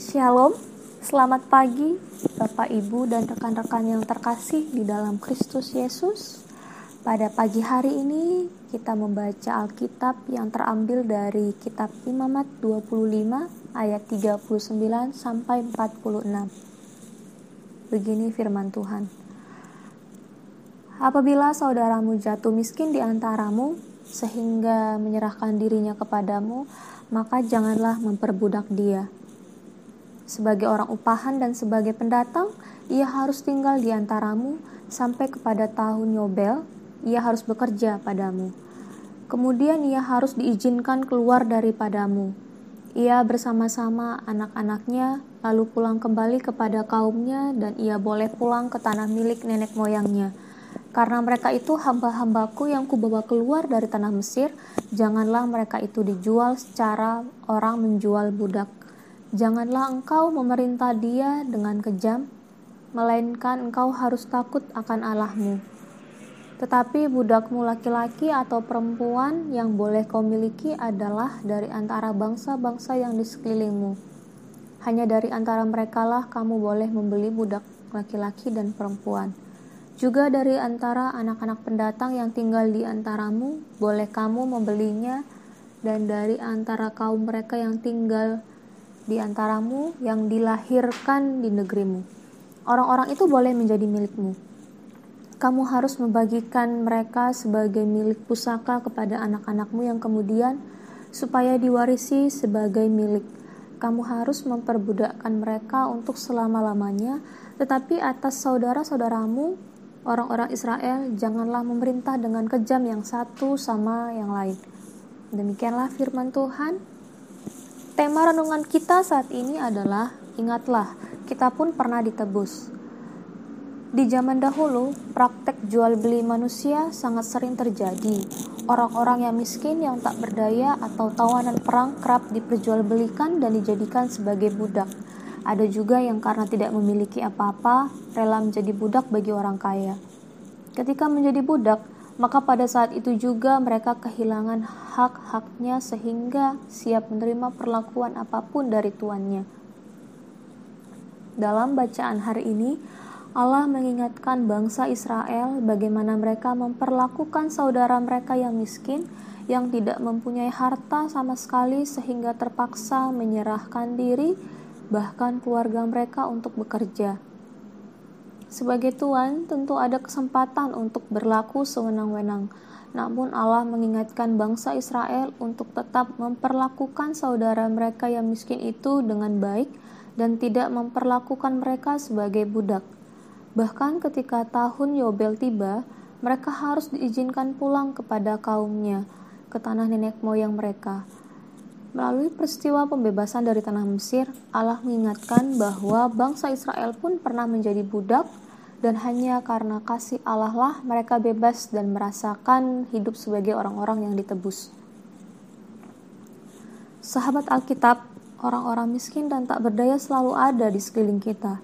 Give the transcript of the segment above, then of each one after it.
Shalom, selamat pagi Bapak Ibu dan rekan-rekan yang terkasih di dalam Kristus Yesus. Pada pagi hari ini kita membaca Alkitab yang terambil dari kitab Imamat 25 ayat 39 sampai 46. Begini firman Tuhan. Apabila saudaramu jatuh miskin di antaramu sehingga menyerahkan dirinya kepadamu, maka janganlah memperbudak dia sebagai orang upahan dan sebagai pendatang, ia harus tinggal di antaramu sampai kepada tahun Yobel, ia harus bekerja padamu. Kemudian ia harus diizinkan keluar daripadamu. Ia bersama-sama anak-anaknya lalu pulang kembali kepada kaumnya dan ia boleh pulang ke tanah milik nenek moyangnya. Karena mereka itu hamba-hambaku yang kubawa keluar dari tanah Mesir, janganlah mereka itu dijual secara orang menjual budak Janganlah engkau memerintah dia dengan kejam, melainkan engkau harus takut akan Allahmu. Tetapi budakmu laki-laki atau perempuan yang boleh kau miliki adalah dari antara bangsa-bangsa yang di sekelilingmu. Hanya dari antara merekalah kamu boleh membeli budak laki-laki dan perempuan. Juga dari antara anak-anak pendatang yang tinggal di antaramu, boleh kamu membelinya, dan dari antara kaum mereka yang tinggal di antaramu yang dilahirkan di negerimu. Orang-orang itu boleh menjadi milikmu. Kamu harus membagikan mereka sebagai milik pusaka kepada anak-anakmu yang kemudian supaya diwarisi sebagai milik. Kamu harus memperbudakkan mereka untuk selama-lamanya, tetapi atas saudara-saudaramu, orang-orang Israel, janganlah memerintah dengan kejam yang satu sama yang lain. Demikianlah firman Tuhan. Tema renungan kita saat ini adalah ingatlah, kita pun pernah ditebus. Di zaman dahulu, praktek jual beli manusia sangat sering terjadi. Orang-orang yang miskin yang tak berdaya atau tawanan perang kerap diperjualbelikan dan dijadikan sebagai budak. Ada juga yang karena tidak memiliki apa-apa, rela menjadi budak bagi orang kaya. Ketika menjadi budak, maka pada saat itu juga mereka kehilangan hak-haknya sehingga siap menerima perlakuan apa pun dari tuannya. Dalam bacaan hari ini, Allah mengingatkan bangsa Israel bagaimana mereka memperlakukan saudara mereka yang miskin, yang tidak mempunyai harta sama sekali sehingga terpaksa menyerahkan diri, bahkan keluarga mereka untuk bekerja. Sebagai Tuhan, tentu ada kesempatan untuk berlaku sewenang-wenang. Namun Allah mengingatkan bangsa Israel untuk tetap memperlakukan saudara mereka yang miskin itu dengan baik dan tidak memperlakukan mereka sebagai budak. Bahkan ketika tahun Yobel tiba, mereka harus diizinkan pulang kepada kaumnya, ke tanah nenek moyang mereka. Melalui peristiwa pembebasan dari tanah Mesir, Allah mengingatkan bahwa bangsa Israel pun pernah menjadi budak dan hanya karena kasih Allah lah mereka bebas dan merasakan hidup sebagai orang-orang yang ditebus. Sahabat Alkitab, orang-orang miskin dan tak berdaya selalu ada di sekeliling kita.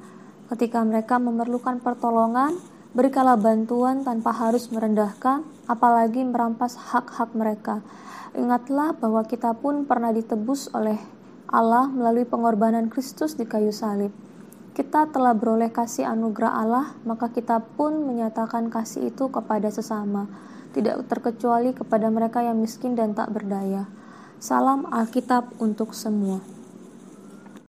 Ketika mereka memerlukan pertolongan, berikanlah bantuan tanpa harus merendahkan, apalagi merampas hak-hak mereka Ingatlah bahwa kita pun pernah ditebus oleh Allah melalui pengorbanan Kristus di kayu salib. Kita telah beroleh kasih anugerah Allah, maka kita pun menyatakan kasih itu kepada sesama, tidak terkecuali kepada mereka yang miskin dan tak berdaya. Salam Alkitab untuk semua.